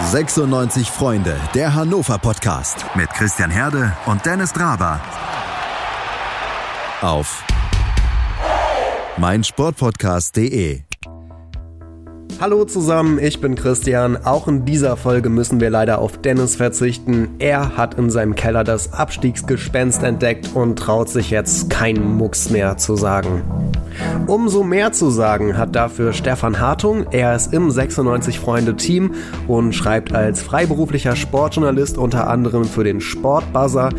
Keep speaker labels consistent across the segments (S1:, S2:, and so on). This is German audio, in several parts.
S1: 96 Freunde, der Hannover Podcast mit Christian Herde und Dennis Draber. Auf meinsportpodcast.de.
S2: Hallo zusammen, ich bin Christian. Auch in dieser Folge müssen wir leider auf Dennis verzichten. Er hat in seinem Keller das Abstiegsgespenst entdeckt und traut sich jetzt keinen Mucks mehr zu sagen. Umso mehr zu sagen hat dafür Stefan Hartung. Er ist im 96 Freunde Team und schreibt als freiberuflicher Sportjournalist unter anderem für den Sportbuzzer.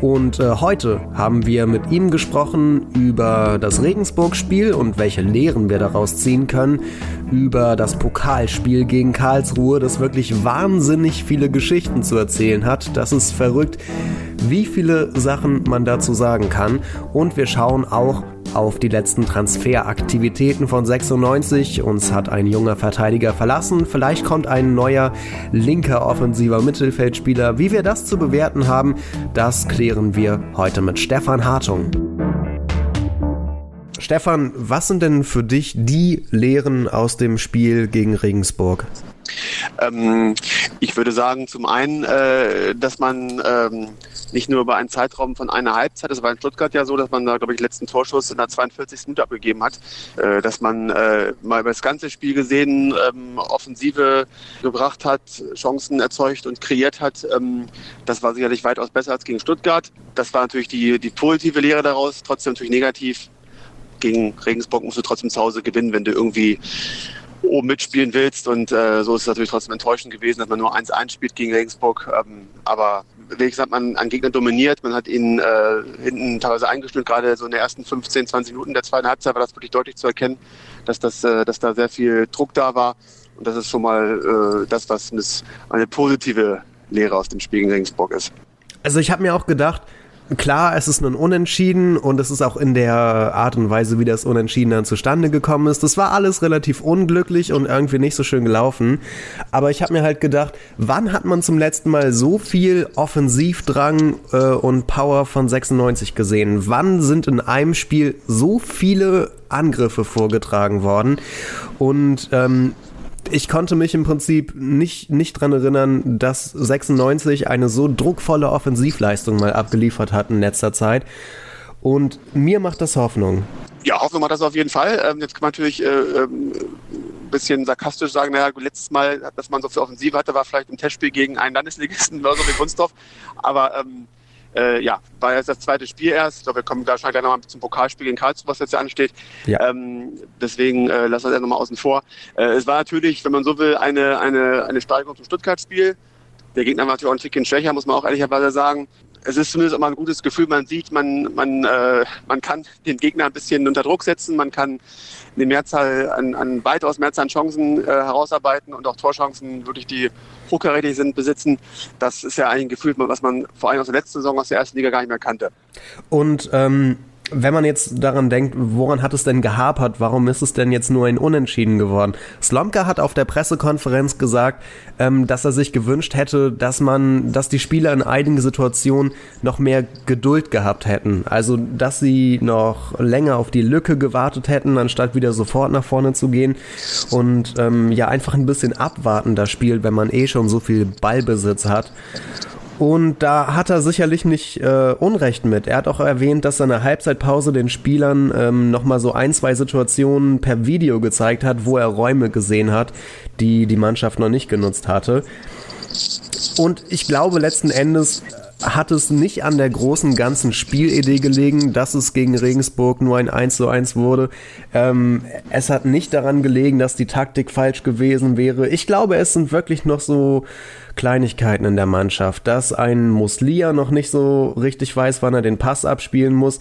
S2: Und äh, heute haben wir mit ihm gesprochen über das Regensburg-Spiel und welche Lehren wir daraus ziehen können, über das Pokalspiel gegen Karlsruhe, das wirklich wahnsinnig viele Geschichten zu erzählen hat. Das ist verrückt, wie viele Sachen man dazu sagen kann. Und wir schauen auch auf die letzten Transferaktivitäten von 96. Uns hat ein junger Verteidiger verlassen. Vielleicht kommt ein neuer linker offensiver Mittelfeldspieler. Wie wir das zu bewerten haben, das klären wir heute mit Stefan Hartung. Stefan, was sind denn für dich die Lehren aus dem Spiel gegen Regensburg?
S3: Ähm, ich würde sagen, zum einen, äh, dass man ähm, nicht nur über einen Zeitraum von einer Halbzeit, das war in Stuttgart ja so, dass man da, glaube ich, letzten Torschuss in der 42. Minute abgegeben hat, äh, dass man äh, mal über das ganze Spiel gesehen ähm, Offensive gebracht hat, Chancen erzeugt und kreiert hat. Ähm, das war sicherlich weitaus besser als gegen Stuttgart. Das war natürlich die, die positive Lehre daraus, trotzdem natürlich negativ. Gegen Regensburg musst du trotzdem zu Hause gewinnen, wenn du irgendwie oben mitspielen willst. Und äh, so ist es natürlich trotzdem enttäuschend gewesen, dass man nur 1-1 spielt gegen Regensburg. Ähm, aber wie gesagt, man an Gegner dominiert, man hat ihn äh, hinten teilweise eingestellt, gerade so in den ersten 15, 20 Minuten der zweiten Halbzeit war das wirklich deutlich zu erkennen, dass, das, äh, dass da sehr viel Druck da war. Und das ist schon mal äh, das, was eine positive Lehre aus dem Spiel gegen Regensburg ist.
S2: Also ich habe mir auch gedacht, Klar, es ist ein Unentschieden und es ist auch in der Art und Weise, wie das Unentschieden dann zustande gekommen ist. Das war alles relativ unglücklich und irgendwie nicht so schön gelaufen. Aber ich habe mir halt gedacht, wann hat man zum letzten Mal so viel Offensivdrang äh, und Power von 96 gesehen? Wann sind in einem Spiel so viele Angriffe vorgetragen worden? Und ähm, ich konnte mich im Prinzip nicht, nicht dran erinnern, dass 96 eine so druckvolle Offensivleistung mal abgeliefert hat in letzter Zeit. Und mir macht das Hoffnung.
S3: Ja, Hoffnung macht das auf jeden Fall. Ähm, jetzt kann man natürlich äh, ähm, ein bisschen sarkastisch sagen, naja, letztes Mal, dass man so viel Offensive hatte, war vielleicht im Testspiel gegen einen Landesligisten so wie Gunstdorf. Aber ähm, äh, ja, war jetzt das zweite Spiel erst. Ich glaube, wir kommen gleich nochmal zum Pokalspiel gegen Karlsruhe, was jetzt ja ansteht. Ja. Ähm, deswegen äh, lassen wir das nochmal außen vor. Äh, es war natürlich, wenn man so will, eine, eine, eine Steigerung zum Stuttgart-Spiel. Der Gegner war natürlich auch ein Tickchen schwächer, muss man auch ehrlicherweise sagen. Es ist zumindest mal ein gutes Gefühl, man sieht, man, man, äh, man kann den Gegner ein bisschen unter Druck setzen, man kann eine Mehrzahl an, an weitaus Mehrzahl an Chancen äh, herausarbeiten und auch Torchancen wirklich, die hochkarätig sind, besitzen. Das ist ja ein Gefühl, was man vor allem aus der letzten Saison aus der ersten Liga gar nicht mehr kannte.
S2: Und ähm, wenn man jetzt daran denkt, woran hat es denn gehapert? Warum ist es denn jetzt nur ein Unentschieden geworden? Slomka hat auf der Pressekonferenz gesagt, ähm, dass er sich gewünscht hätte, dass man, dass die Spieler in einigen Situationen noch mehr Geduld gehabt hätten. Also, dass sie noch länger auf die Lücke gewartet hätten, anstatt wieder sofort nach vorne zu gehen. Und ähm, ja, einfach ein bisschen abwarten das Spiel, wenn man eh schon so viel Ballbesitz hat. Und da hat er sicherlich nicht äh, Unrecht mit. Er hat auch erwähnt, dass er in der Halbzeitpause den Spielern ähm, nochmal so ein, zwei Situationen per Video gezeigt hat, wo er Räume gesehen hat, die die Mannschaft noch nicht genutzt hatte. Und ich glaube, letzten Endes hat es nicht an der großen ganzen Spielidee gelegen, dass es gegen Regensburg nur ein 1 zu 1 wurde. Ähm, es hat nicht daran gelegen, dass die Taktik falsch gewesen wäre. Ich glaube, es sind wirklich noch so Kleinigkeiten in der Mannschaft, dass ein Muslia noch nicht so richtig weiß, wann er den Pass abspielen muss,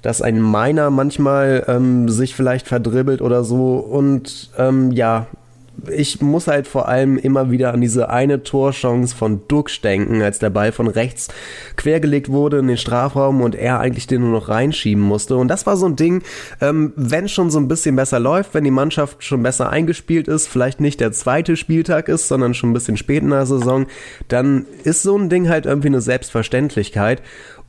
S2: dass ein Miner manchmal ähm, sich vielleicht verdribbelt oder so und ähm, ja, ich muss halt vor allem immer wieder an diese eine Torchance von Dux denken, als der Ball von rechts quergelegt wurde in den Strafraum und er eigentlich den nur noch reinschieben musste. Und das war so ein Ding, ähm, wenn schon so ein bisschen besser läuft, wenn die Mannschaft schon besser eingespielt ist, vielleicht nicht der zweite Spieltag ist, sondern schon ein bisschen spät in der Saison, dann ist so ein Ding halt irgendwie eine Selbstverständlichkeit.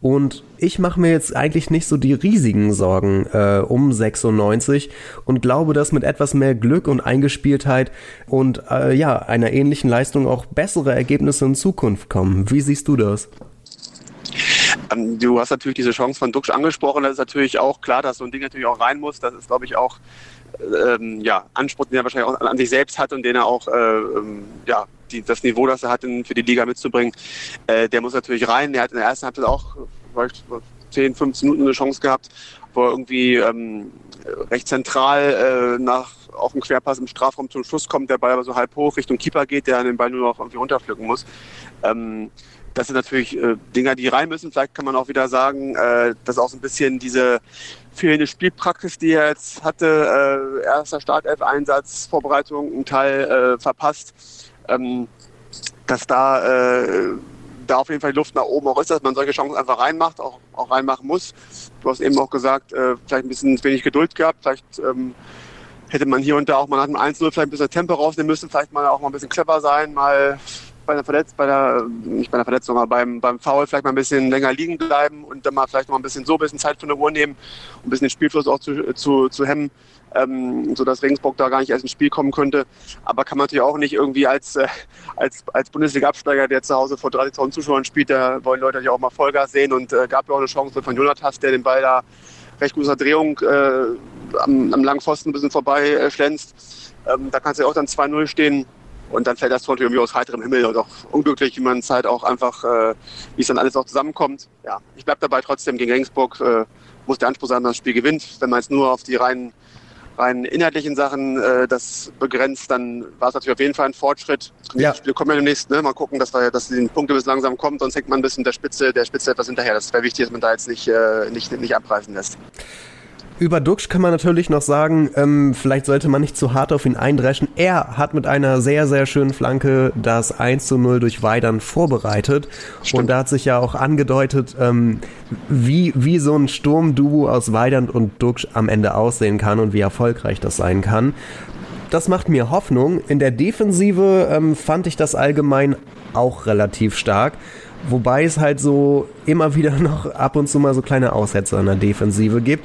S2: Und ich mache mir jetzt eigentlich nicht so die riesigen Sorgen äh, um 96 und glaube, dass mit etwas mehr Glück und Eingespieltheit und äh, ja, einer ähnlichen Leistung auch bessere Ergebnisse in Zukunft kommen. Wie siehst du das?
S3: Ähm, du hast natürlich diese Chance von Duxch angesprochen. Das ist natürlich auch klar, dass so ein Ding natürlich auch rein muss. Das ist, glaube ich, auch ähm, ja, Anspruch, den er wahrscheinlich auch an sich selbst hat und den er auch äh, ähm, ja, die, das Niveau, das er hat, in, für die Liga mitzubringen, äh, der muss natürlich rein. Er hat in der ersten Halbzeit auch vielleicht 10, 15 Minuten eine Chance gehabt, wo er irgendwie ähm, recht zentral äh, nach auf den Querpass im Strafraum zum Schuss kommt, der Ball aber so halb hoch Richtung Keeper geht, der den Ball nur noch irgendwie runterpflücken muss. Ähm, das sind natürlich äh, Dinger, die rein müssen. Vielleicht kann man auch wieder sagen, äh, dass auch so ein bisschen diese fehlende Spielpraxis, die er jetzt hatte, äh, erster Startelf-Einsatz, Vorbereitung, ein Teil äh, verpasst, ähm, dass da, äh, da auf jeden Fall die Luft nach oben auch ist, dass man solche Chancen einfach reinmacht, auch, auch reinmachen muss. Du hast eben auch gesagt, äh, vielleicht ein bisschen wenig Geduld gehabt, vielleicht ähm, hätte man hier und da auch mal nach dem 1-0 vielleicht ein bisschen Tempo rausnehmen müssen, vielleicht mal auch mal ein bisschen clever sein, mal bei einer Verletzung, bei der, nicht bei einer Verletzung, aber beim, beim Foul vielleicht mal ein bisschen länger liegen bleiben und dann mal vielleicht noch ein bisschen so ein bisschen Zeit von der Uhr nehmen, um ein bisschen den Spielfluss auch zu, zu, zu hemmen, ähm, sodass Regensburg da gar nicht erst ins Spiel kommen könnte. Aber kann man natürlich auch nicht irgendwie als, äh, als, als Bundesliga-Absteiger, der zu Hause vor 30.000 Zuschauern spielt, da wollen Leute natürlich auch mal Vollgas sehen und äh, gab ja auch eine Chance von Jonathas, der den Ball da recht guter Drehung äh, am, am langen Pfosten ein bisschen vorbei äh, schlänzt. Ähm, da kannst du ja auch dann 2-0 stehen. Und dann fällt das Tor irgendwie aus heiterem Himmel und auch unglücklich, wie man es halt auch einfach, äh, wie es dann alles auch zusammenkommt. Ja, ich bleibe dabei trotzdem gegen Regensburg, äh, muss der Anspruch sein, dass das Spiel gewinnt. Wenn man jetzt nur auf die rein, rein inhaltlichen Sachen äh, das begrenzt, dann war es natürlich auf jeden Fall ein Fortschritt. Ja. Die Spiele kommen ja demnächst, ne? mal gucken, dass, wir, dass die Punkte bis langsam kommen, sonst hängt man ein bisschen der Spitze, der Spitze etwas hinterher. Das wäre wichtig, dass man da jetzt nicht, äh, nicht, nicht abreißen lässt.
S2: Über Duxch kann man natürlich noch sagen, ähm, vielleicht sollte man nicht zu hart auf ihn eindreschen. Er hat mit einer sehr, sehr schönen Flanke das 1 zu 0 durch Weidern vorbereitet. Stimmt. Und da hat sich ja auch angedeutet, ähm, wie, wie so ein Sturmduo aus Weidern und Duxch am Ende aussehen kann und wie erfolgreich das sein kann. Das macht mir Hoffnung. In der Defensive ähm, fand ich das allgemein auch relativ stark. Wobei es halt so immer wieder noch ab und zu mal so kleine Aussätze in der Defensive gibt.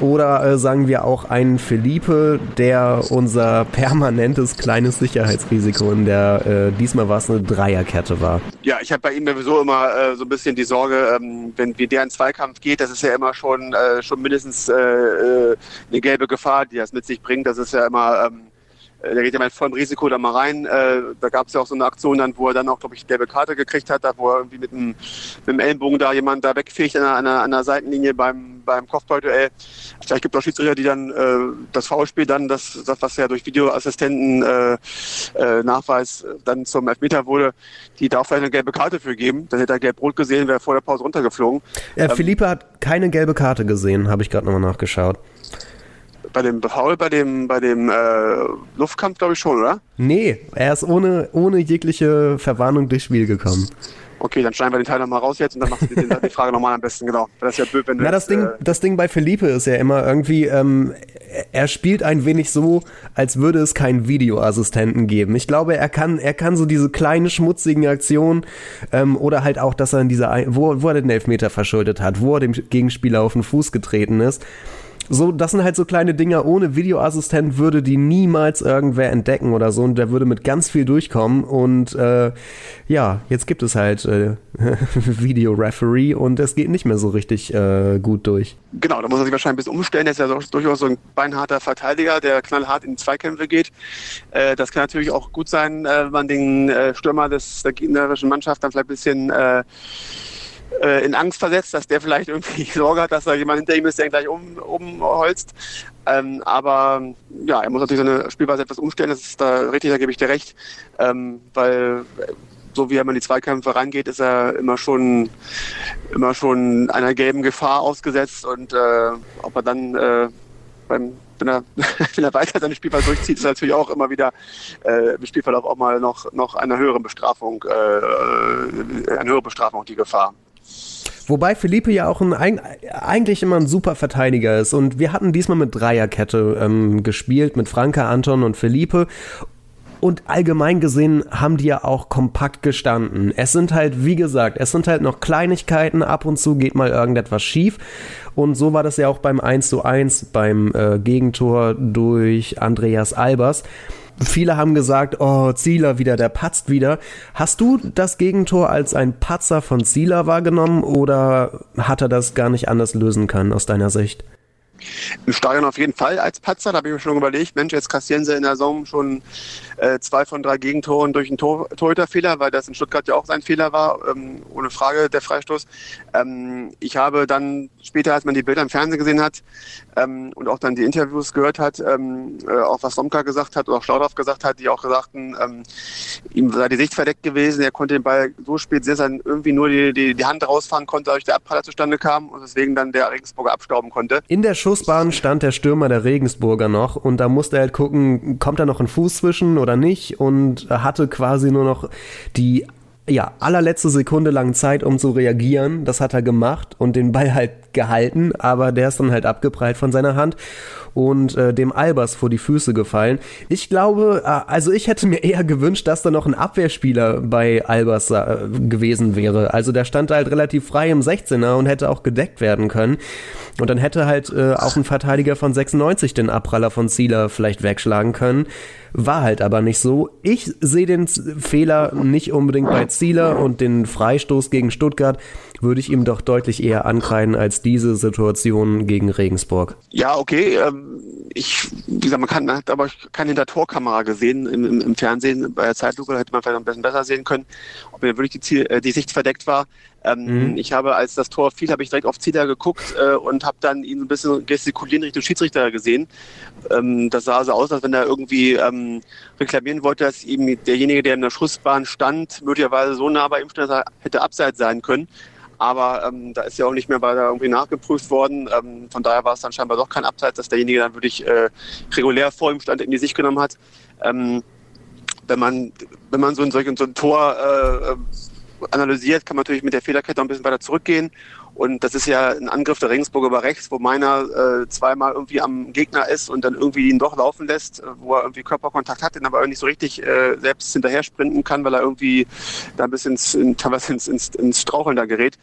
S2: Oder äh, sagen wir auch einen Felipe, der unser permanentes kleines Sicherheitsrisiko in der, äh, diesmal war es eine Dreierkette war.
S3: Ja, ich habe bei ihm sowieso immer äh, so ein bisschen die Sorge, ähm, wenn wie der in Zweikampf geht, das ist ja immer schon, äh, schon mindestens äh, äh, eine gelbe Gefahr, die das mit sich bringt. Das ist ja immer... Ähm, äh, der geht ja mit vollem Risiko da mal rein. Äh, da gab es ja auch so eine Aktion dann, wo er dann auch, glaube ich, gelbe Karte gekriegt hat, da wo er irgendwie mit dem, mit dem Ellenbogen da jemand da wegfegt an der, an der Seitenlinie beim, beim Kopfballduell. Vielleicht gibt es auch Schiedsrichter, die dann äh, das Foulspiel dann, das, das, was ja durch Videoassistenten äh, äh, Nachweis dann zum Elfmeter wurde, die da auch vielleicht eine gelbe Karte für geben. Dann hätte er gelb-rot gesehen, wäre vor der Pause runtergeflogen.
S2: Äh, ähm, Philippe hat keine gelbe Karte gesehen, habe ich gerade nochmal nachgeschaut
S3: bei dem Foul, bei dem, bei dem äh, Luftkampf, glaube ich schon, oder?
S2: Nee, er ist ohne, ohne jegliche Verwarnung durchs Spiel gekommen.
S3: Okay, dann schneiden wir den Teil nochmal raus jetzt und dann machst du die, die Frage nochmal am besten, genau.
S2: Das ist ja blöd, wenn du Na, das, Ding, äh, das Ding bei Felipe ist ja immer irgendwie, ähm, er spielt ein wenig so, als würde es keinen Videoassistenten geben. Ich glaube, er kann, er kann so diese kleinen schmutzigen Aktionen ähm, oder halt auch, dass er in dieser, wo, wo er den Elfmeter verschuldet hat, wo er dem Gegenspieler auf den Fuß getreten ist so, das sind halt so kleine Dinger. Ohne Videoassistent würde die niemals irgendwer entdecken oder so. Und der würde mit ganz viel durchkommen. Und äh, ja, jetzt gibt es halt äh, Videoreferee und es geht nicht mehr so richtig äh, gut durch.
S3: Genau, da muss er sich wahrscheinlich ein bisschen umstellen. Er ist ja durchaus so ein beinharter Verteidiger, der knallhart in Zweikämpfe geht. Äh, das kann natürlich auch gut sein, äh, wenn man den äh, Stürmer des, der gegnerischen Mannschaft dann vielleicht ein bisschen äh, in Angst versetzt, dass der vielleicht irgendwie Sorge hat, dass da jemand hinter ihm ist, der ihn gleich um, umholzt. Ähm, aber ja, er muss natürlich seine Spielweise etwas umstellen, das ist da richtig, da gebe ich dir recht. Ähm, weil so wie er in die Zweikämpfe rangeht, ist er immer schon immer schon einer gelben Gefahr ausgesetzt und äh, ob er dann äh, beim wenn er, wenn er weiter seine Spielweise durchzieht, ist er natürlich auch immer wieder äh, im Spielverlauf auch mal noch, noch einer höheren Bestrafung, äh eine höhere Bestrafung die Gefahr.
S2: Wobei Felipe ja auch ein, eigentlich immer ein super Verteidiger ist. Und wir hatten diesmal mit Dreierkette ähm, gespielt, mit Franka, Anton und Felipe. Und allgemein gesehen haben die ja auch kompakt gestanden. Es sind halt, wie gesagt, es sind halt noch Kleinigkeiten. Ab und zu geht mal irgendetwas schief. Und so war das ja auch beim 1 zu 1 beim äh, Gegentor durch Andreas Albers. Viele haben gesagt, oh, Zieler wieder, der patzt wieder. Hast du das Gegentor als ein Patzer von Zieler wahrgenommen oder hat er das gar nicht anders lösen können aus deiner Sicht?
S3: Im Stadion auf jeden Fall als Patzer. Da habe ich mir schon überlegt, Mensch, jetzt kassieren sie in der Saison schon äh, zwei von drei Gegentoren durch einen Tor Torhüterfehler, weil das in Stuttgart ja auch sein Fehler war, ähm, ohne Frage der Freistoß. Ähm, ich habe dann später, als man die Bilder im Fernsehen gesehen hat ähm, und auch dann die Interviews gehört hat, ähm, äh, auch was Somka gesagt hat oder auch Schlaudorf gesagt hat, die auch sagten, ähm, ihm sei die Sicht verdeckt gewesen, er konnte den Ball so spät sehen, dass er irgendwie nur die, die, die Hand rausfahren konnte, dadurch der Abpraller zustande kam und deswegen dann der Regensburger abstauben konnte.
S2: In der Schussbahn stand der Stürmer der Regensburger noch und da musste er halt gucken, kommt da noch ein Fuß zwischen oder nicht und hatte quasi nur noch die ja, allerletzte Sekunde lang Zeit, um zu reagieren. Das hat er gemacht und den Ball halt gehalten, aber der ist dann halt abgeprallt von seiner Hand und äh, dem Albers vor die Füße gefallen. Ich glaube, äh, also ich hätte mir eher gewünscht, dass da noch ein Abwehrspieler bei Albers äh, gewesen wäre. Also der stand halt relativ frei im 16er und hätte auch gedeckt werden können. Und dann hätte halt äh, auch ein Verteidiger von 96 den Abpraller von Zieler vielleicht wegschlagen können. War halt aber nicht so. Ich sehe den Fehler nicht unbedingt bei Zieler und den Freistoß gegen Stuttgart würde ich ihm doch deutlich eher ankreiden als diese Situation gegen Regensburg.
S3: Ja, okay. Ähm, ich, wie gesagt, man kann, hat aber keine Hintertorkamera gesehen im, im, im, Fernsehen. Bei der Zeitlupe hätte man vielleicht ein bisschen besser sehen können, ob mir wirklich die, Ziel, äh, die Sicht verdeckt war. Ähm, mhm. Ich habe, als das Tor fiel, habe ich direkt auf Zieler geguckt äh, und habe dann ihn ein bisschen gestikulieren Richtung Schiedsrichter gesehen. Ähm, das sah so aus, als wenn er irgendwie ähm, reklamieren wollte, dass ihm derjenige, der in der Schussbahn stand, möglicherweise so nah bei ihm stand, dass er hätte abseits sein können. Aber ähm, da ist ja auch nicht mehr weiter irgendwie nachgeprüft worden. Ähm, von daher war es dann scheinbar doch kein Abseits, dass derjenige dann wirklich äh, regulär vor ihm stand, in die Sicht genommen hat. Ähm, wenn man, wenn man so ein, so ein Tor äh, äh analysiert, kann man natürlich mit der Fehlerkette ein bisschen weiter zurückgehen und das ist ja ein Angriff der Regensburg über rechts, wo meiner äh, zweimal irgendwie am Gegner ist und dann irgendwie ihn doch laufen lässt, äh, wo er irgendwie Körperkontakt hat, den aber nicht so richtig äh, selbst hinterher sprinten kann, weil er irgendwie da ein bisschen ins, in, teilweise ins, ins, ins Straucheln da gerät.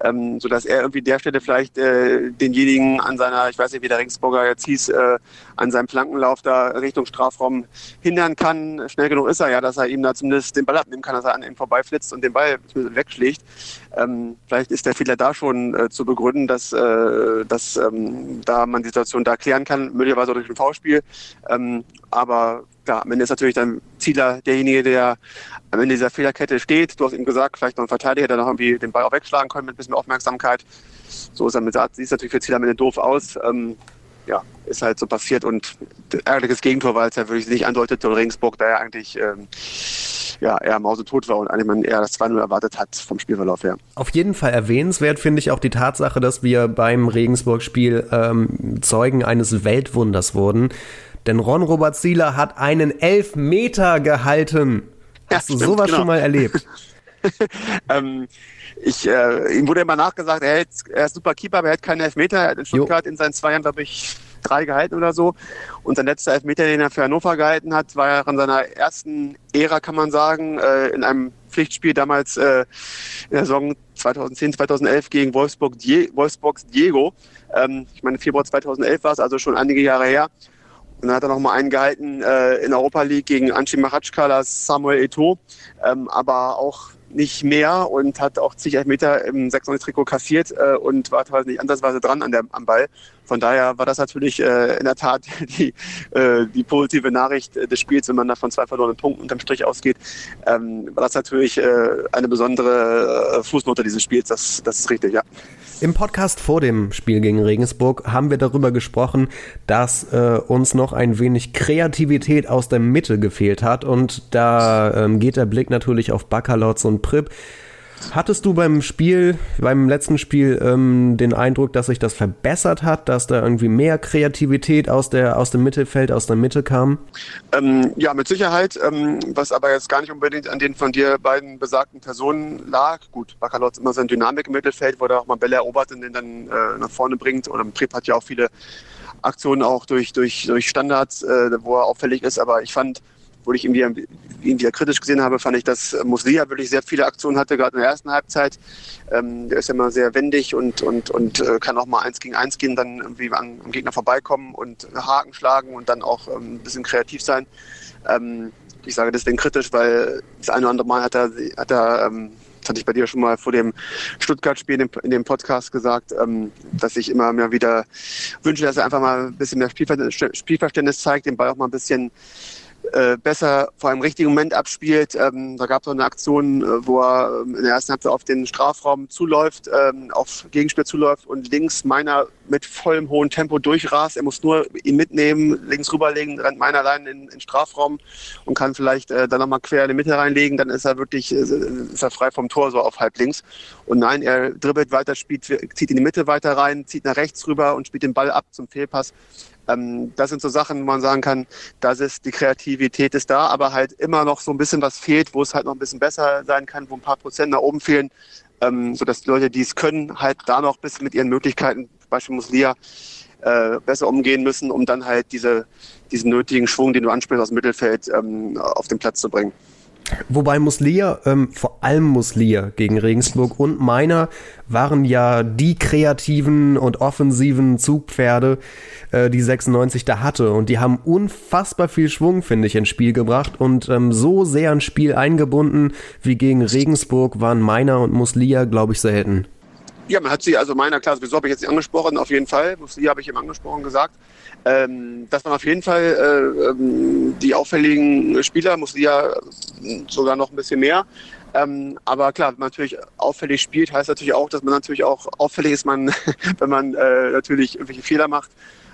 S3: Ähm, sodass er irgendwie der Stelle vielleicht äh, denjenigen an seiner, ich weiß nicht, wie der Regensburger jetzt hieß, äh, an seinem Flankenlauf da Richtung Strafraum hindern kann. Schnell genug ist er ja, dass er ihm da zumindest den Ball abnehmen kann, dass er an ihm vorbeiflitzt und den Ball wegschlägt. Ähm, vielleicht ist der Fehler da schon äh, zu begründen, dass, äh, dass ähm, da man die Situation da klären kann, möglicherweise durch ein V-Spiel. Ähm, aber klar, am Ende ist natürlich dann Zieler derjenige, der am Ende dieser Fehlerkette steht. Du hast ihm gesagt, vielleicht noch ein Verteidiger, der noch irgendwie den Ball auch wegschlagen kann mit ein bisschen Aufmerksamkeit. So ist er mit sieht natürlich für Zieler am Ende doof aus. Ähm, ja, ist halt so passiert und ärgerliches Gegentor, weil es ja wirklich nicht andeutete und Regensburg da ja eigentlich ähm, ja, eher mausetot war und eigentlich man eher das 2-0 erwartet hat vom Spielverlauf her.
S2: Auf jeden Fall erwähnenswert finde ich auch die Tatsache, dass wir beim Regensburg-Spiel ähm, Zeugen eines Weltwunders wurden. Denn Ron Robert Zieler hat einen Elfmeter gehalten. Hast ja, du sowas genau. schon mal erlebt?
S3: ähm, ich, äh, ihm wurde immer nachgesagt, er, hält, er ist super Keeper, aber er hat keinen Elfmeter. Er hat in Stuttgart jo. in seinen zwei Jahren, glaube ich, drei gehalten oder so. Und sein letzter Elfmeter, den er für Hannover gehalten hat, war ja in seiner ersten Ära, kann man sagen, äh, in einem Pflichtspiel damals äh, in der Saison 2010, 2011 gegen Wolfsburg, Die Wolfsburgs Diego. Ähm, ich meine, Februar 2011 war es, also schon einige Jahre her. Und dann hat er noch mal einen gehalten äh, in Europa League gegen Anchi Machatschka, das Samuel Eto'o. Ähm, aber auch nicht mehr und hat auch zig Meter im 96-Trikot kassiert äh, und war teilweise nicht ansatzweise dran an der, am Ball. Von daher war das natürlich äh, in der Tat die, äh, die positive Nachricht des Spiels, wenn man da von zwei verlorenen Punkten unterm Strich ausgeht. Ähm, war das natürlich äh, eine besondere äh, Fußnote dieses Spiels, das, das ist richtig, ja.
S2: Im Podcast vor dem Spiel gegen Regensburg haben wir darüber gesprochen, dass äh, uns noch ein wenig Kreativität aus der Mitte gefehlt hat und da ähm, geht der Blick natürlich auf Bakalotz und Prip. Hattest du beim Spiel, beim letzten Spiel, ähm, den Eindruck, dass sich das verbessert hat, dass da irgendwie mehr Kreativität aus, der, aus dem Mittelfeld, aus der Mitte kam?
S3: Ähm, ja, mit Sicherheit, ähm, was aber jetzt gar nicht unbedingt an den von dir beiden besagten Personen lag. Gut, Bakalotz immer seine Dynamik im Mittelfeld, wo er auch mal Bälle erobert und den dann äh, nach vorne bringt. Oder Prep hat ja auch viele Aktionen auch durch, durch, durch Standards, äh, wo er auffällig ist. Aber ich fand, wo ich irgendwie, irgendwie kritisch gesehen habe, fand ich, dass Muslia wirklich sehr viele Aktionen hatte, gerade in der ersten Halbzeit. Ähm, der ist ja immer sehr wendig und, und, und äh, kann auch mal eins gegen eins gehen, dann irgendwie an, am Gegner vorbeikommen und Haken schlagen und dann auch ähm, ein bisschen kreativ sein. Ähm, ich sage deswegen kritisch, weil das eine oder andere Mal hat er, hat er ähm, das hatte ich bei dir schon mal vor dem Stuttgart-Spiel in, in dem, Podcast gesagt, ähm, dass ich immer mehr wieder wünsche, dass er einfach mal ein bisschen mehr Spielverständnis zeigt, den Ball auch mal ein bisschen äh, besser vor einem richtigen Moment abspielt. Ähm, da gab es auch eine Aktion, äh, wo er ähm, in der ersten Halbzeit auf den Strafraum zuläuft, ähm, auf Gegenspiel zuläuft und links meiner mit vollem hohen Tempo durchrast. Er muss nur ihn mitnehmen, links rüberlegen, rennt meiner allein in den Strafraum und kann vielleicht äh, dann nochmal quer in die Mitte reinlegen. Dann ist er wirklich äh, ist er frei vom Tor, so auf halb links. Und nein, er dribbelt weiter, spielt, zieht in die Mitte weiter rein, zieht nach rechts rüber und spielt den Ball ab zum Fehlpass. Ähm, das sind so Sachen, wo man sagen kann, das ist die Kreativität ist da, aber halt immer noch so ein bisschen was fehlt, wo es halt noch ein bisschen besser sein kann, wo ein paar Prozent nach oben fehlen, ähm, sodass die Leute, die es können, halt da noch ein bisschen mit ihren Möglichkeiten, Beispiel Muslia, äh, besser umgehen müssen, um dann halt diese, diesen nötigen Schwung, den du ansprichst aus dem Mittelfeld, ähm, auf den Platz zu bringen.
S2: Wobei Muslia, ähm, vor allem Muslia gegen Regensburg und Meiner waren ja die kreativen und offensiven Zugpferde, äh, die 96 da hatte. Und die haben unfassbar viel Schwung, finde ich, ins Spiel gebracht und ähm, so sehr ins Spiel eingebunden wie gegen Regensburg waren Meiner und Muslia, glaube ich, selten.
S3: Ja, man hat sie, also Meiner, klar, sowieso habe ich jetzt nicht angesprochen, auf jeden Fall. Muslia habe ich eben angesprochen gesagt. Ähm, das waren auf jeden Fall äh, ähm, die auffälligen Spieler, muss ja sogar noch ein bisschen mehr. Ähm, aber klar, wenn man natürlich auffällig spielt, heißt natürlich auch, dass man natürlich auch auffällig ist, man, wenn man äh, natürlich irgendwelche Fehler macht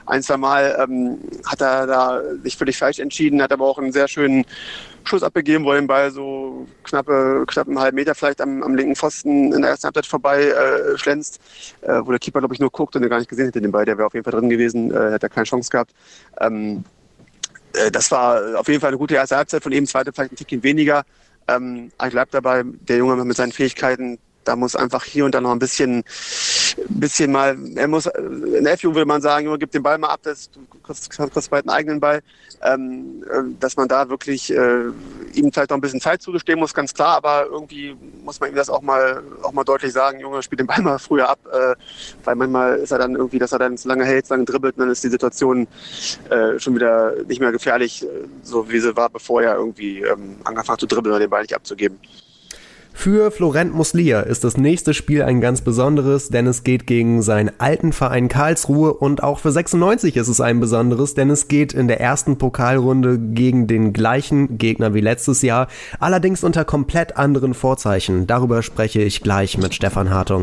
S3: ein, zwei Mal ähm, hat er da sich völlig falsch entschieden, hat aber auch einen sehr schönen Schuss abgegeben, wo er den Ball so knappe, knapp einen halben Meter vielleicht am, am linken Pfosten in der ersten Halbzeit vorbei äh, schlänzt, äh, wo der Keeper, glaube ich, nur guckt und er gar nicht gesehen hätte den Ball. Der wäre auf jeden Fall drin gewesen, äh, hätte er keine Chance gehabt. Ähm, äh, das war auf jeden Fall eine gute erste Halbzeit von ihm, zweite vielleicht ein Tickchen weniger. Ähm, ich bleibe dabei, der Junge mit seinen Fähigkeiten, da muss einfach hier und da noch ein bisschen, bisschen mal, er muss, in der FU würde man sagen, Junge, gib den Ball mal ab, das, du kriegst, kriegst bald einen eigenen Ball, ähm, äh, dass man da wirklich äh, ihm vielleicht noch ein bisschen Zeit zugestehen muss, ganz klar, aber irgendwie muss man ihm das auch mal, auch mal deutlich sagen, Junge, spiel den Ball mal früher ab, äh, weil manchmal ist er dann irgendwie, dass er dann zu lange hält, zu lange dribbelt und dann ist die Situation äh, schon wieder nicht mehr gefährlich, äh, so wie sie war, bevor er irgendwie ähm, angefangen zu dribbeln oder den Ball nicht abzugeben.
S2: Für Florent Muslia ist das nächste Spiel ein ganz besonderes, denn es geht gegen seinen alten Verein Karlsruhe und auch für 96 ist es ein besonderes, denn es geht in der ersten Pokalrunde gegen den gleichen Gegner wie letztes Jahr, allerdings unter komplett anderen Vorzeichen. Darüber spreche ich gleich mit Stefan Hartung.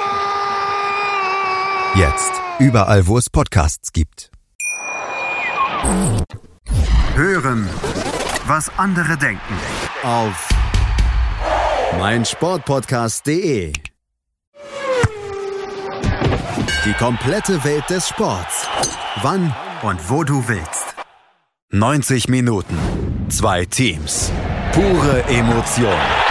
S1: Jetzt. Überall, wo es Podcasts gibt. Hören, was andere denken. Auf meinsportpodcast.de. Die komplette Welt des Sports. Wann und wo du willst. 90 Minuten. Zwei Teams. Pure Emotion.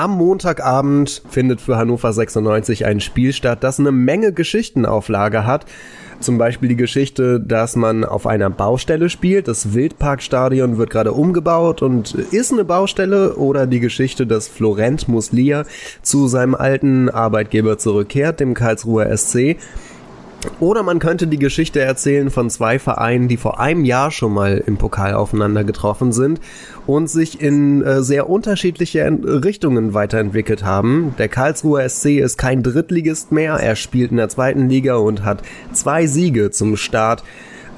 S2: Am Montagabend findet für Hannover 96 ein Spiel statt, das eine Menge Geschichtenauflage hat. Zum Beispiel die Geschichte, dass man auf einer Baustelle spielt. Das Wildparkstadion wird gerade umgebaut und ist eine Baustelle. Oder die Geschichte, dass Florent Muslia zu seinem alten Arbeitgeber zurückkehrt, dem Karlsruher SC. Oder man könnte die Geschichte erzählen von zwei Vereinen, die vor einem Jahr schon mal im Pokal aufeinander getroffen sind und sich in äh, sehr unterschiedliche Richtungen weiterentwickelt haben. Der Karlsruher SC ist kein Drittligist mehr, er spielt in der zweiten Liga und hat zwei Siege zum Start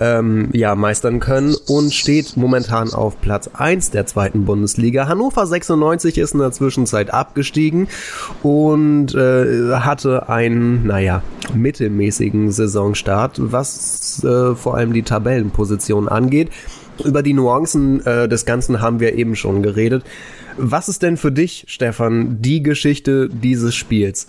S2: ähm, ja, meistern können und steht momentan auf Platz 1 der zweiten Bundesliga. Hannover 96 ist in der Zwischenzeit abgestiegen und äh, hatte einen, naja, mittelmäßigen Saisonstart, was äh, vor allem die Tabellenposition angeht. Über die Nuancen äh, des Ganzen haben wir eben schon geredet. Was ist denn für dich, Stefan, die Geschichte dieses Spiels?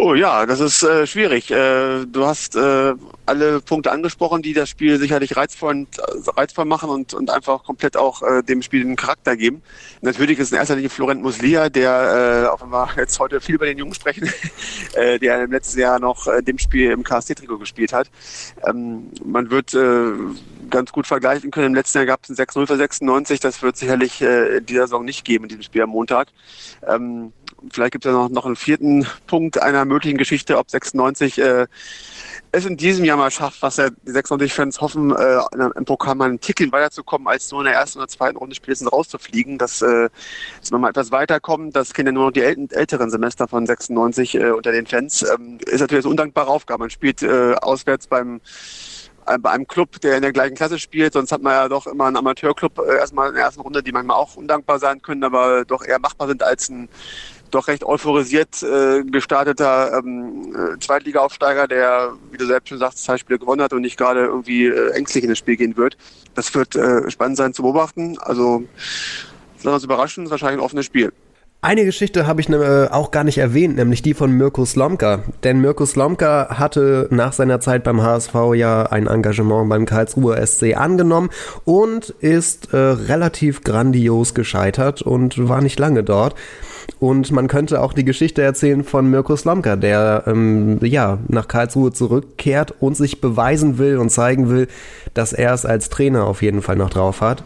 S3: Oh ja, das ist äh, schwierig. Äh, du hast äh, alle Punkte angesprochen, die das Spiel sicherlich reizvoll, reizvoll machen und, und einfach komplett auch äh, dem Spiel den Charakter geben. Natürlich ist in erster Linie Florent Muslia, der, äh, auch wenn wir jetzt heute viel über den Jungen sprechen, äh, der im letzten Jahr noch äh, dem Spiel im KST-Trikot gespielt hat. Ähm, man wird äh, ganz gut vergleichen können. Im letzten Jahr gab es ein 6-0 für 96. Das wird sicherlich äh, in dieser Saison nicht geben, in diesem Spiel am Montag. Ähm, vielleicht gibt es ja noch, noch einen vierten Punkt einer möglichen Geschichte, ob 96 äh, es in diesem Jahr mal schafft, was ja die 96-Fans hoffen, äh, im Pokal mal ein Ticken weiterzukommen, als nur in der ersten oder zweiten Runde spätestens rauszufliegen, dass, äh, dass man mal etwas weiterkommt. Das kennen ja nur noch die äl älteren Semester von 96 äh, unter den Fans. Ähm, ist natürlich eine undankbare Aufgabe. Man spielt äh, auswärts beim äh, bei einem Club, der in der gleichen Klasse spielt. Sonst hat man ja doch immer einen Amateurclub äh, erstmal in der ersten Runde, die manchmal auch undankbar sein können, aber doch eher machbar sind als ein doch recht euphorisiert äh, gestarteter ähm, äh, Zweitliga-Aufsteiger, der, wie du selbst schon sagst, zwei Spiele gewonnen hat und nicht gerade irgendwie äh, ängstlich in das Spiel gehen wird. Das wird äh, spannend sein zu beobachten. Also, lass uns überraschen, wahrscheinlich ein offenes Spiel.
S2: Eine Geschichte habe ich ne, auch gar nicht erwähnt, nämlich die von Mirko Slomka. Denn Mirko Slomka hatte nach seiner Zeit beim HSV ja ein Engagement beim Karlsruher SC angenommen und ist äh, relativ grandios gescheitert und war nicht lange dort. Und man könnte auch die Geschichte erzählen von Mirko Slomka, der ähm, ja nach Karlsruhe zurückkehrt und sich beweisen will und zeigen will, dass er es als Trainer auf jeden Fall noch drauf hat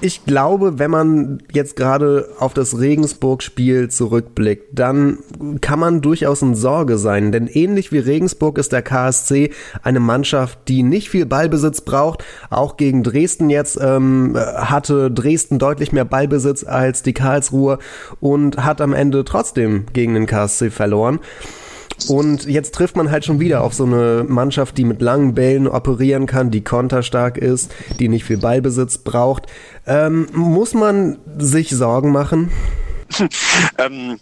S2: ich glaube, wenn man jetzt gerade auf das Regensburg-Spiel zurückblickt, dann kann man durchaus in Sorge sein. Denn ähnlich wie Regensburg ist der KSC eine Mannschaft, die nicht viel Ballbesitz braucht. Auch gegen Dresden jetzt ähm, hatte Dresden deutlich mehr Ballbesitz als die Karlsruhe und hat am Ende trotzdem gegen den KSC verloren. Und jetzt trifft man halt schon wieder auf so eine Mannschaft, die mit langen Bällen operieren kann, die konterstark ist, die nicht viel Ballbesitz braucht. Ähm, muss man sich Sorgen machen?
S3: ähm,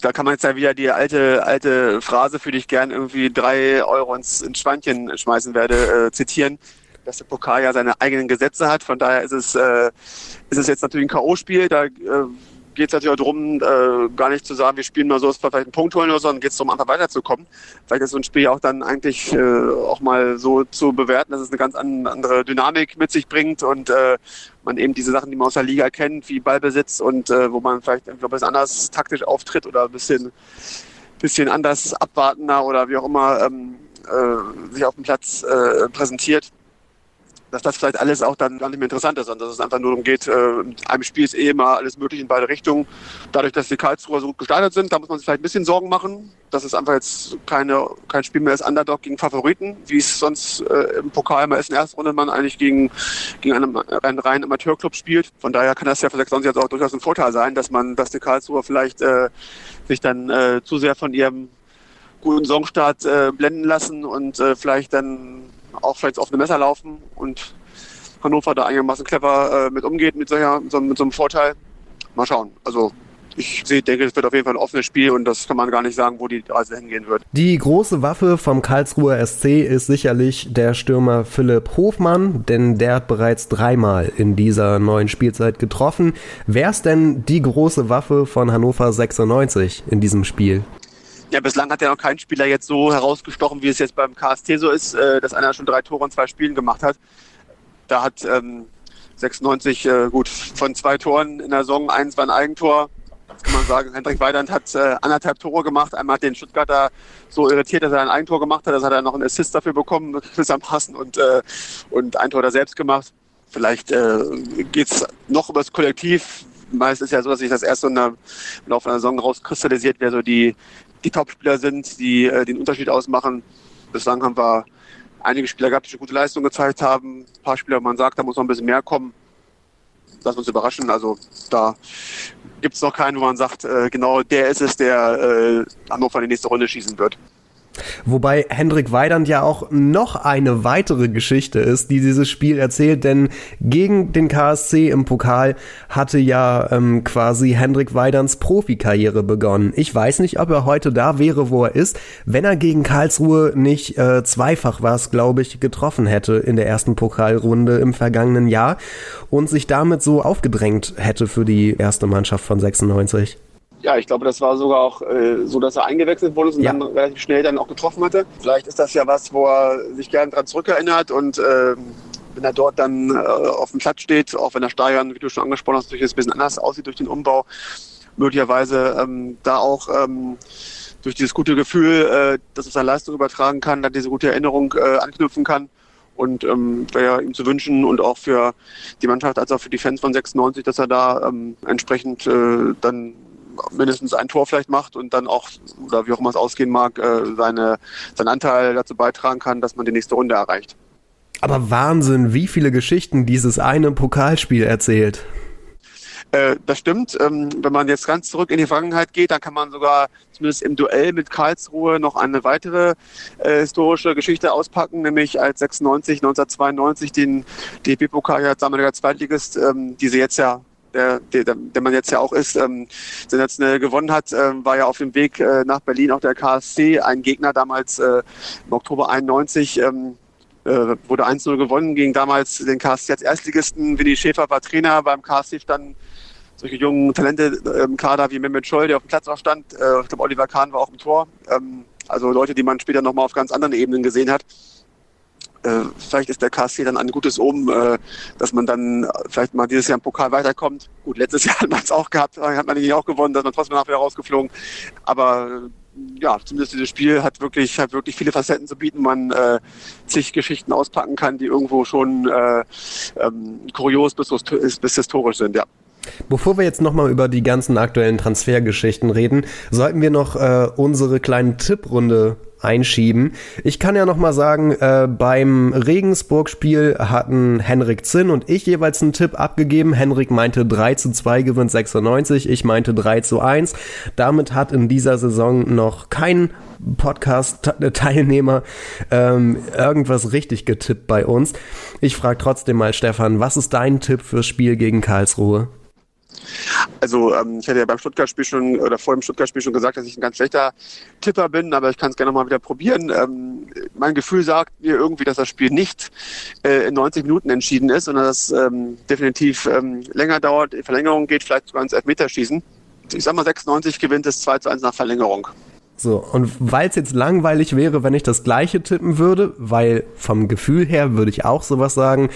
S3: da kann man jetzt ja wieder die alte, alte Phrase, für die ich gern irgendwie drei Euro ins, ins Schweinchen schmeißen werde, äh, zitieren dass der Pokal ja seine eigenen Gesetze hat. Von daher ist es, äh, ist es jetzt natürlich ein K.O.-Spiel. Da äh, geht es natürlich darum, äh, gar nicht zu sagen, wir spielen mal so, dass wir vielleicht einen Punkt holen oder so, sondern geht es darum, einfach weiterzukommen. Vielleicht ist so ein Spiel auch dann eigentlich äh, auch mal so zu bewerten, dass es eine ganz andere Dynamik mit sich bringt und äh, man eben diese Sachen, die man aus der Liga kennt, wie Ballbesitz und äh, wo man vielleicht ein bisschen anders taktisch auftritt oder ein bisschen, bisschen anders abwartender oder wie auch immer ähm, äh, sich auf dem Platz äh, präsentiert dass das vielleicht alles auch dann gar nicht mehr interessant ist, sondern dass es einfach nur darum geht, äh, in einem Spiel ist eh immer alles möglich in beide Richtungen. Dadurch, dass die Karlsruher so gut gestartet sind, da muss man sich vielleicht ein bisschen Sorgen machen. Das ist einfach jetzt keine, kein Spiel mehr als Underdog gegen Favoriten, wie es sonst äh, im Pokal immer ist in der ersten Runde man eigentlich gegen, gegen einen, einen reinen Amateurclub spielt. Von daher kann das ja für 96 jetzt auch durchaus ein Vorteil sein, dass man, dass die Karlsruher vielleicht äh, sich dann äh, zu sehr von ihrem guten Songstart äh, blenden lassen und äh, vielleicht dann auch vielleicht auf eine Messer laufen und Hannover da einigermaßen clever äh, mit umgeht, mit, solcher, mit, so, mit so einem Vorteil. Mal schauen. Also ich denke, es wird auf jeden Fall ein offenes Spiel und das kann man gar nicht sagen, wo die Reise hingehen wird.
S2: Die große Waffe vom Karlsruher SC ist sicherlich der Stürmer Philipp Hofmann, denn der hat bereits dreimal in dieser neuen Spielzeit getroffen. Wer ist denn die große Waffe von Hannover 96 in diesem Spiel?
S3: Ja, bislang hat ja noch kein Spieler jetzt so herausgestochen, wie es jetzt beim KST so ist, äh, dass einer schon drei Tore in zwei Spielen gemacht hat. Da hat ähm, 96 äh, gut von zwei Toren in der Saison, eins war ein Eigentor. Das kann man sagen. Hendrik Weidand hat äh, anderthalb Tore gemacht. Einmal hat den Stuttgarter so irritiert, dass er ein Eigentor gemacht hat. Das hat er noch einen Assist dafür bekommen, gewissermaßen, und, äh, und ein Tor da selbst gemacht. Vielleicht äh, geht es noch über das Kollektiv. Meist ist ja so, dass sich das erst so im Laufe einer Saison rauskristallisiert, wer so die, die Topspieler sind, die äh, den Unterschied ausmachen. bislang haben wir einige Spieler gehabt, die schon gute Leistungen gezeigt haben. Ein paar Spieler, man sagt, da muss noch ein bisschen mehr kommen. Lass uns überraschen. Also da gibt es noch keinen, wo man sagt, äh, genau der ist es, der äh, Hannover in die nächste Runde schießen wird.
S2: Wobei Hendrik Weidand ja auch noch eine weitere Geschichte ist, die dieses Spiel erzählt, denn gegen den KSC im Pokal hatte ja ähm, quasi Hendrik Weidands Profikarriere begonnen. Ich weiß nicht, ob er heute da wäre, wo er ist, wenn er gegen Karlsruhe nicht äh, zweifach war es, glaube ich, getroffen hätte in der ersten Pokalrunde im vergangenen Jahr und sich damit so aufgedrängt hätte für die erste Mannschaft von 96
S3: ja, ich glaube, das war sogar auch äh, so, dass er eingewechselt wurde und ja. dann relativ schnell dann auch getroffen hatte. Vielleicht ist das ja was, wo er sich gerne dran zurückerinnert und äh, wenn er dort dann äh, auf dem Platz steht, auch wenn der Stadion, wie du schon angesprochen hast, natürlich ein bisschen anders aussieht durch den Umbau, möglicherweise ähm, da auch ähm, durch dieses gute Gefühl, äh, dass es seine Leistung übertragen kann, dann diese gute Erinnerung äh, anknüpfen kann. Und ähm, wäre ihm zu wünschen und auch für die Mannschaft als auch für die Fans von 96, dass er da ähm, entsprechend äh, dann mindestens ein Tor vielleicht macht und dann auch, oder wie auch immer es ausgehen mag, äh, seine, seinen Anteil dazu beitragen kann, dass man die nächste Runde erreicht.
S2: Aber Wahnsinn, wie viele Geschichten dieses eine Pokalspiel erzählt.
S3: Äh, das stimmt. Ähm, wenn man jetzt ganz zurück in die Vergangenheit geht, dann kann man sogar zumindest im Duell mit Karlsruhe noch eine weitere äh, historische Geschichte auspacken, nämlich als 96, 1992 den DFB-Pokal als damaliger Zweitligist, ähm, diese jetzt ja der, der, der man jetzt ja auch ist, ähm, sensationell gewonnen hat, ähm, war ja auf dem Weg äh, nach Berlin auch der KSC, ein Gegner damals äh, im Oktober 91. Ähm, äh, wurde 1-0 gewonnen gegen damals den KSC als Erstligisten. Winnie Schäfer war Trainer. Beim KSC standen solche jungen Talente im Kader wie Mehmet Scholl, der auf dem Platz auch stand. Äh, ich glaube, Oliver Kahn war auch im Tor. Ähm, also Leute, die man später nochmal auf ganz anderen Ebenen gesehen hat vielleicht ist der KSC dann ein gutes Omen, äh, dass man dann vielleicht mal dieses Jahr im Pokal weiterkommt. Gut, letztes Jahr hat man es auch gehabt, hat man ihn auch gewonnen, dass man trotzdem nachher rausgeflogen. Aber äh, ja, zumindest dieses Spiel hat wirklich, hat wirklich viele Facetten zu bieten. Man äh, zig Geschichten auspacken kann, die irgendwo schon äh, ähm, kurios bis, bis historisch sind, ja.
S2: Bevor wir jetzt nochmal über die ganzen aktuellen Transfergeschichten reden, sollten wir noch äh, unsere kleine Tipprunde einschieben. Ich kann ja noch mal sagen, äh, beim Regensburg-Spiel hatten Henrik Zinn und ich jeweils einen Tipp abgegeben. Henrik meinte 3 zu 2 gewinnt 96, ich meinte 3 zu 1. Damit hat in dieser Saison noch kein Podcast-Teilnehmer ähm, irgendwas richtig getippt bei uns. Ich frage trotzdem mal, Stefan, was ist dein Tipp fürs Spiel gegen Karlsruhe?
S3: Also ähm, ich hatte ja beim Stuttgart-Spiel schon oder vor dem Stuttgart-Spiel schon gesagt, dass ich ein ganz schlechter Tipper bin, aber ich kann es gerne mal wieder probieren. Ähm, mein Gefühl sagt mir irgendwie, dass das Spiel nicht äh, in 90 Minuten entschieden ist, sondern dass es ähm, definitiv ähm, länger dauert, die Verlängerung geht, vielleicht sogar ins Elfmeterschießen. Ich sag mal 96 gewinnt es 2 zu 1 nach Verlängerung.
S2: So, und weil es jetzt langweilig wäre, wenn ich das gleiche tippen würde, weil vom Gefühl her würde ich auch sowas sagen,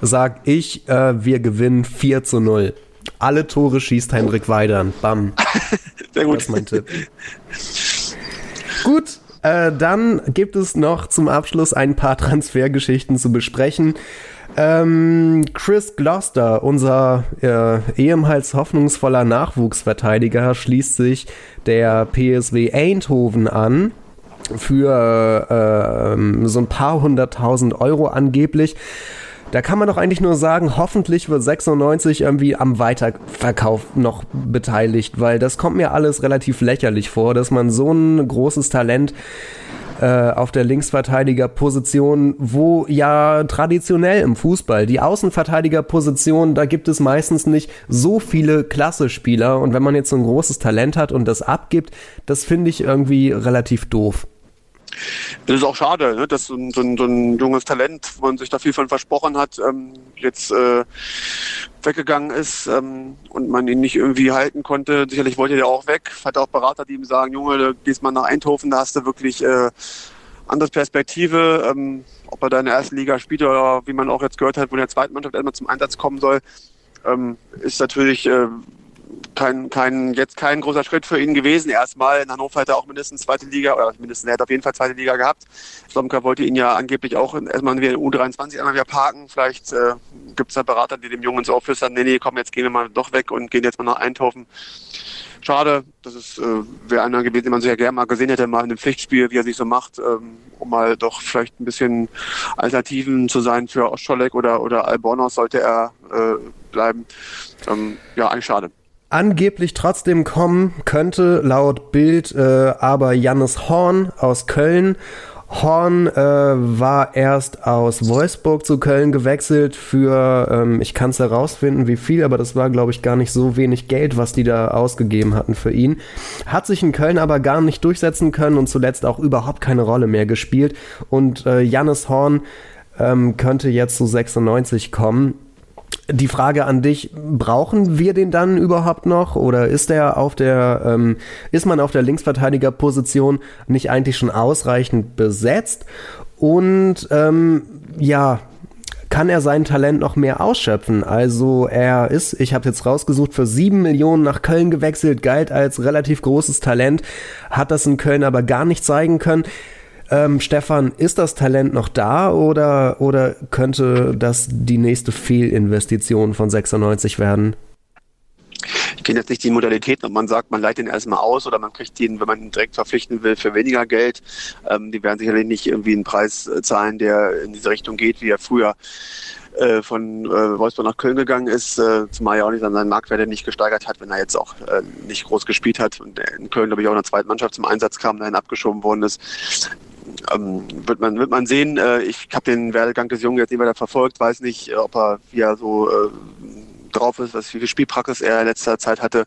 S2: sag ich, äh, wir gewinnen 4 zu 0. Alle Tore schießt Heinrich Weidern. Bam. Sehr gut. Das ist mein Tipp. gut, äh, dann gibt es noch zum Abschluss ein paar Transfergeschichten zu besprechen. Ähm, Chris Gloucester, unser äh, ehemals hoffnungsvoller Nachwuchsverteidiger, schließt sich der PSW Eindhoven an für äh, so ein paar hunderttausend Euro angeblich. Da kann man doch eigentlich nur sagen, hoffentlich wird 96 irgendwie am Weiterverkauf noch beteiligt, weil das kommt mir alles relativ lächerlich vor, dass man so ein großes Talent äh, auf der Linksverteidigerposition, wo ja traditionell im Fußball die Außenverteidigerposition, da gibt es meistens nicht so viele Klasse-Spieler und wenn man jetzt so ein großes Talent hat und das abgibt, das finde ich irgendwie relativ doof.
S3: Das ist auch schade, ne, dass so ein, so, ein, so ein, junges Talent, wo man sich da viel von versprochen hat, ähm, jetzt äh, weggegangen ist ähm, und man ihn nicht irgendwie halten konnte. Sicherlich wollte er auch weg. Hat auch Berater, die ihm sagen, Junge, du gehst mal nach Eindhoven, da hast du wirklich äh, andere Perspektive. Ähm, ob er da in der ersten Liga spielt oder wie man auch jetzt gehört hat, wo in der zweiten Mannschaft erstmal zum Einsatz kommen soll, ähm, ist natürlich äh, kein, kein, jetzt kein großer Schritt für ihn gewesen. Erstmal in Hannover hat er auch mindestens zweite Liga, oder mindestens, er hat auf jeden Fall zweite Liga gehabt. Slomka wollte ihn ja angeblich auch erstmal in U23 einmal wieder parken. Vielleicht äh, gibt es da Berater, die dem Jungen so aufflüstern, nee, nee, komm, jetzt gehen wir mal doch weg und gehen jetzt mal nach Eindhoven. schade. Das ist, äh, wäre einer gewesen, den man sehr gerne mal gesehen hätte, mal in einem Pflichtspiel, wie er sich so macht, ähm, um mal doch vielleicht ein bisschen Alternativen zu sein für Oscholek oder, oder Albornoz sollte er äh, bleiben. Ähm, ja, eigentlich schade
S2: angeblich trotzdem kommen könnte, laut Bild, äh, aber Jannis Horn aus Köln Horn äh, war erst aus Wolfsburg zu Köln gewechselt für, ähm, ich kann es herausfinden, wie viel, aber das war, glaube ich, gar nicht so wenig Geld, was die da ausgegeben hatten für ihn. Hat sich in Köln aber gar nicht durchsetzen können und zuletzt auch überhaupt keine Rolle mehr gespielt. Und äh, Jannis Horn ähm, könnte jetzt zu 96 kommen. Die Frage an dich, brauchen wir den dann überhaupt noch oder ist der auf der, ähm, ist man auf der Linksverteidigerposition nicht eigentlich schon ausreichend besetzt? Und ähm, ja, kann er sein Talent noch mehr ausschöpfen. Also er ist, ich habe jetzt rausgesucht, für sieben Millionen nach Köln gewechselt, galt als relativ großes Talent, hat das in Köln aber gar nicht zeigen können. Ähm, Stefan, ist das Talent noch da oder, oder könnte das die nächste Fehlinvestition von 96 werden?
S3: Ich kenne jetzt nicht die Modalitäten, ob man sagt, man leitet ihn erstmal aus oder man kriegt ihn, wenn man ihn direkt verpflichten will, für weniger Geld. Ähm, die werden sicherlich nicht irgendwie einen Preis äh, zahlen, der in diese Richtung geht, wie er früher äh, von äh, Wolfsburg nach Köln gegangen ist, zumal er auch nicht an seinen Marktwert nicht gesteigert hat, wenn er jetzt auch nicht groß gespielt hat und in Köln, glaube ich, auch in der zweiten Mannschaft zum Einsatz kam, dahin abgeschoben worden ist ähm, wird man wird man sehen. Äh, ich habe den Werdegang des Jungen jetzt nicht weiter verfolgt, weiß nicht, äh, ob er wie er so äh, drauf ist, was wie viel Spielpraxis er in letzter Zeit hatte.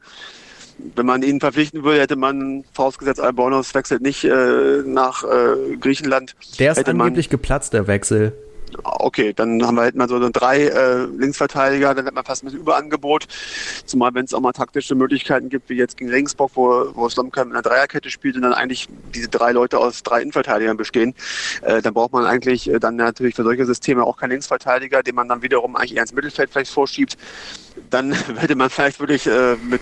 S3: Wenn man ihn verpflichten würde, hätte man vorausgesetzt, Albornoz wechselt nicht äh, nach äh, Griechenland.
S2: Der ist angeblich geplatzt, der Wechsel
S3: okay, dann haben wir halt mal so drei äh, Linksverteidiger, dann hat man fast ein bisschen Überangebot. Zumal wenn es auch mal taktische Möglichkeiten gibt, wie jetzt gegen Regensburg, wo, wo Slomka mit einer Dreierkette spielt und dann eigentlich diese drei Leute aus drei Innenverteidigern bestehen, äh, dann braucht man eigentlich äh, dann natürlich für solche Systeme auch keinen Linksverteidiger, den man dann wiederum eigentlich eher ins Mittelfeld vielleicht vorschiebt. Dann hätte man vielleicht wirklich äh, mit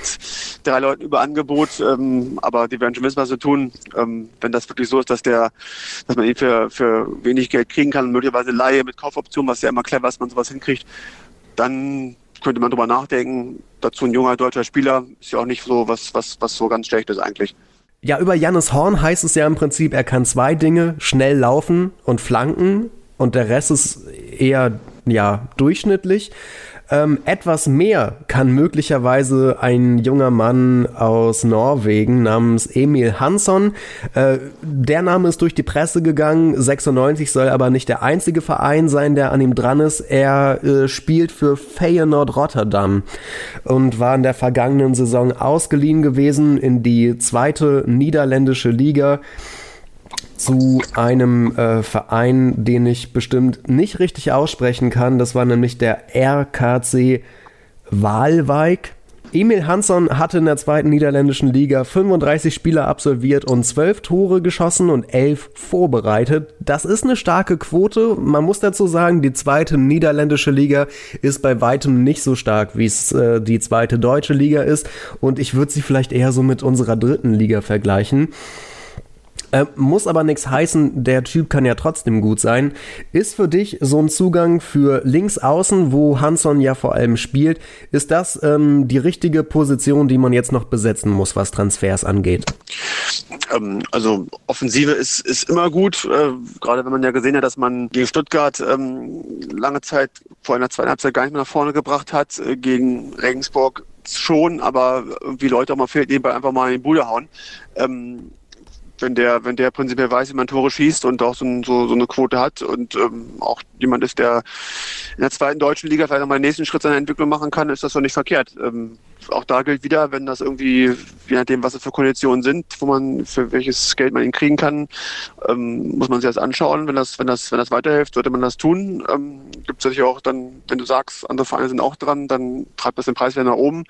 S3: drei Leuten Überangebot, ähm, aber die werden schon wissen, was sie tun. Ähm, wenn das wirklich so ist, dass der, dass man ihn für, für wenig Geld kriegen kann, möglicherweise Laie mit Kaufoption, was ja immer clever ist, man sowas hinkriegt, dann könnte man drüber nachdenken. Dazu ein junger deutscher Spieler ist ja auch nicht so was, was, was so ganz schlecht ist eigentlich.
S2: Ja, über Jannis Horn heißt es ja im Prinzip, er kann zwei Dinge, schnell laufen und flanken und der Rest ist eher, ja, durchschnittlich. Ähm, etwas mehr kann möglicherweise ein junger Mann aus Norwegen namens Emil Hansson. Äh, der Name ist durch die Presse gegangen. 96 soll aber nicht der einzige Verein sein, der an ihm dran ist. Er äh, spielt für Feyenoord Rotterdam und war in der vergangenen Saison ausgeliehen gewesen in die zweite niederländische Liga zu einem äh, Verein, den ich bestimmt nicht richtig aussprechen kann. Das war nämlich der RKC Waalwijk. Emil Hansson hatte in der zweiten niederländischen Liga 35 Spiele absolviert und 12 Tore geschossen und 11 vorbereitet. Das ist eine starke Quote. Man muss dazu sagen, die zweite niederländische Liga ist bei weitem nicht so stark, wie es äh, die zweite deutsche Liga ist. Und ich würde sie vielleicht eher so mit unserer dritten Liga vergleichen. Äh, muss aber nichts heißen, der Typ kann ja trotzdem gut sein. Ist für dich so ein Zugang für links außen, wo Hanson ja vor allem spielt, ist das ähm, die richtige Position, die man jetzt noch besetzen muss, was Transfers angeht?
S3: Ähm, also Offensive ist, ist immer gut, äh, gerade wenn man ja gesehen hat, dass man gegen Stuttgart ähm, lange Zeit vor einer zweiten Halbzeit gar nicht mehr nach vorne gebracht hat, äh, gegen Regensburg schon, aber wie Leute auch mal fehlt, nebenbei einfach mal in die Bude hauen. Ähm, wenn der, wenn der prinzipiell weiß, wie man Tore schießt und auch so, so, so eine Quote hat und ähm, auch jemand ist, der in der zweiten deutschen Liga vielleicht nochmal den nächsten Schritt seiner Entwicklung machen kann, ist das doch nicht verkehrt. Ähm, auch da gilt wieder, wenn das irgendwie, je nachdem, was es für Konditionen sind, wo man, für welches Geld man ihn kriegen kann, ähm, muss man sich das anschauen. Wenn das, wenn das, wenn das weiterhilft, sollte man das tun. Ähm, Gibt es natürlich auch dann, wenn du sagst, andere Vereine sind auch dran, dann treibt das den Preis wieder nach oben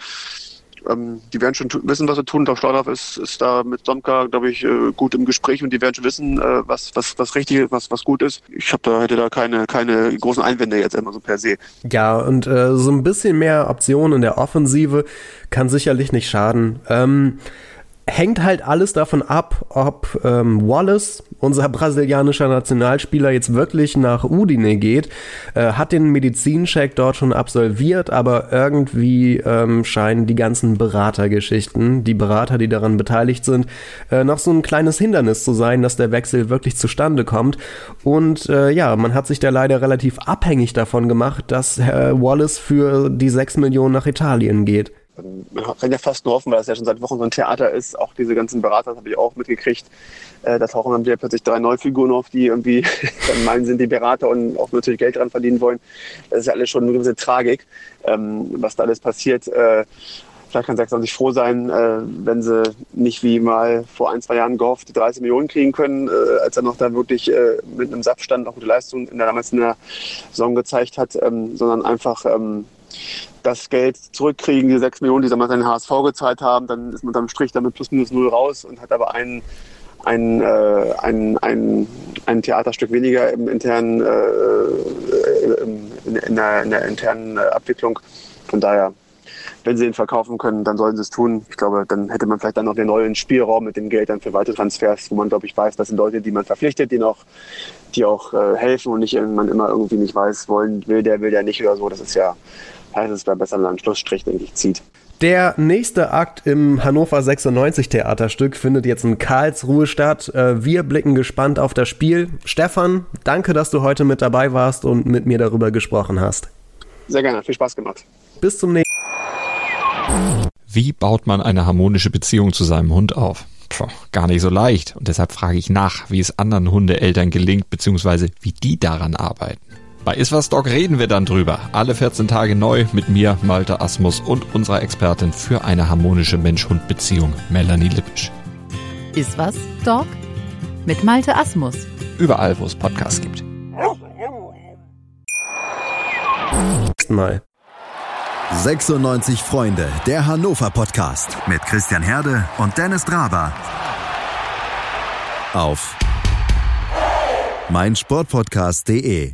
S3: ähm, die werden schon wissen, was sie tun. Doch Stadorf ist, ist da mit Somka, glaube ich, äh, gut im Gespräch und die werden schon wissen, äh, was, was, was richtig ist, was, was gut ist. Ich hab da, hätte da keine, keine großen Einwände jetzt immer so per se.
S2: Ja, und äh, so ein bisschen mehr Optionen in der Offensive kann sicherlich nicht schaden. Ähm, hängt halt alles davon ab, ob ähm, Wallace, unser brasilianischer Nationalspieler, jetzt wirklich nach Udine geht. Äh, hat den Medizincheck dort schon absolviert, aber irgendwie ähm, scheinen die ganzen Beratergeschichten, die Berater, die daran beteiligt sind, äh, noch so ein kleines Hindernis zu sein, dass der Wechsel wirklich zustande kommt. Und äh, ja, man hat sich da leider relativ abhängig davon gemacht, dass Herr Wallace für die 6 Millionen nach Italien geht
S3: man kann ja fast nur hoffen, weil das ja schon seit Wochen so ein Theater ist. Auch diese ganzen Berater, das habe ich auch mitgekriegt. Äh, da tauchen dann wieder plötzlich drei Neufiguren auf, die irgendwie dann meinen, sind die Berater und auch natürlich Geld dran verdienen wollen. Das ist ja alles schon eine gewisse Tragik, ähm, was da alles passiert. Äh, vielleicht kann 96 froh sein, äh, wenn sie nicht wie mal vor ein, zwei Jahren gehofft, die 30 Millionen kriegen können, äh, als er noch da wirklich äh, mit einem Saftstand auch gute Leistung in der damals in der Saison gezeigt hat, ähm, sondern einfach ähm, das Geld zurückkriegen, die 6 Millionen, die sie mal an den HSV gezahlt haben, dann ist man unterm Strich damit plus minus null raus und hat aber ein, ein, äh, ein, ein, ein Theaterstück weniger im internen, äh, in, in, der, in der internen Abwicklung. Von daher wenn sie ihn verkaufen können, dann sollen sie es tun. Ich glaube, dann hätte man vielleicht dann noch den neuen Spielraum mit dem Geld dann für weitere Transfers, wo man, glaube ich, weiß, das sind Leute, die man verpflichtet, die noch, die auch äh, helfen und nicht irgendwann immer irgendwie nicht weiß, wollen, will der, will der nicht oder so. Das ist ja heißt es wäre besser, einen Schlussstrich, denke ich, zieht.
S2: Der nächste Akt im Hannover 96 Theaterstück findet jetzt in Karlsruhe statt. Äh, wir blicken gespannt auf das Spiel. Stefan, danke, dass du heute mit dabei warst und mit mir darüber gesprochen hast.
S3: Sehr gerne, viel Spaß gemacht.
S2: Bis zum nächsten
S4: Wie baut man eine harmonische Beziehung zu seinem Hund auf? Puh, gar nicht so leicht. Und deshalb frage ich nach, wie es anderen Hundeeltern gelingt, beziehungsweise wie die daran arbeiten. Bei Iswas Dog reden wir dann drüber. Alle 14 Tage neu mit mir, Malte Asmus und unserer Expertin für eine harmonische Mensch-Hund-Beziehung, Melanie Lippisch.
S5: Iswas Dog mit Malte Asmus.
S4: Überall, wo es Podcasts gibt.
S2: Mal.
S1: 96 Freunde, der Hannover Podcast mit Christian Herde und Dennis Draber. Auf meinsportpodcast.de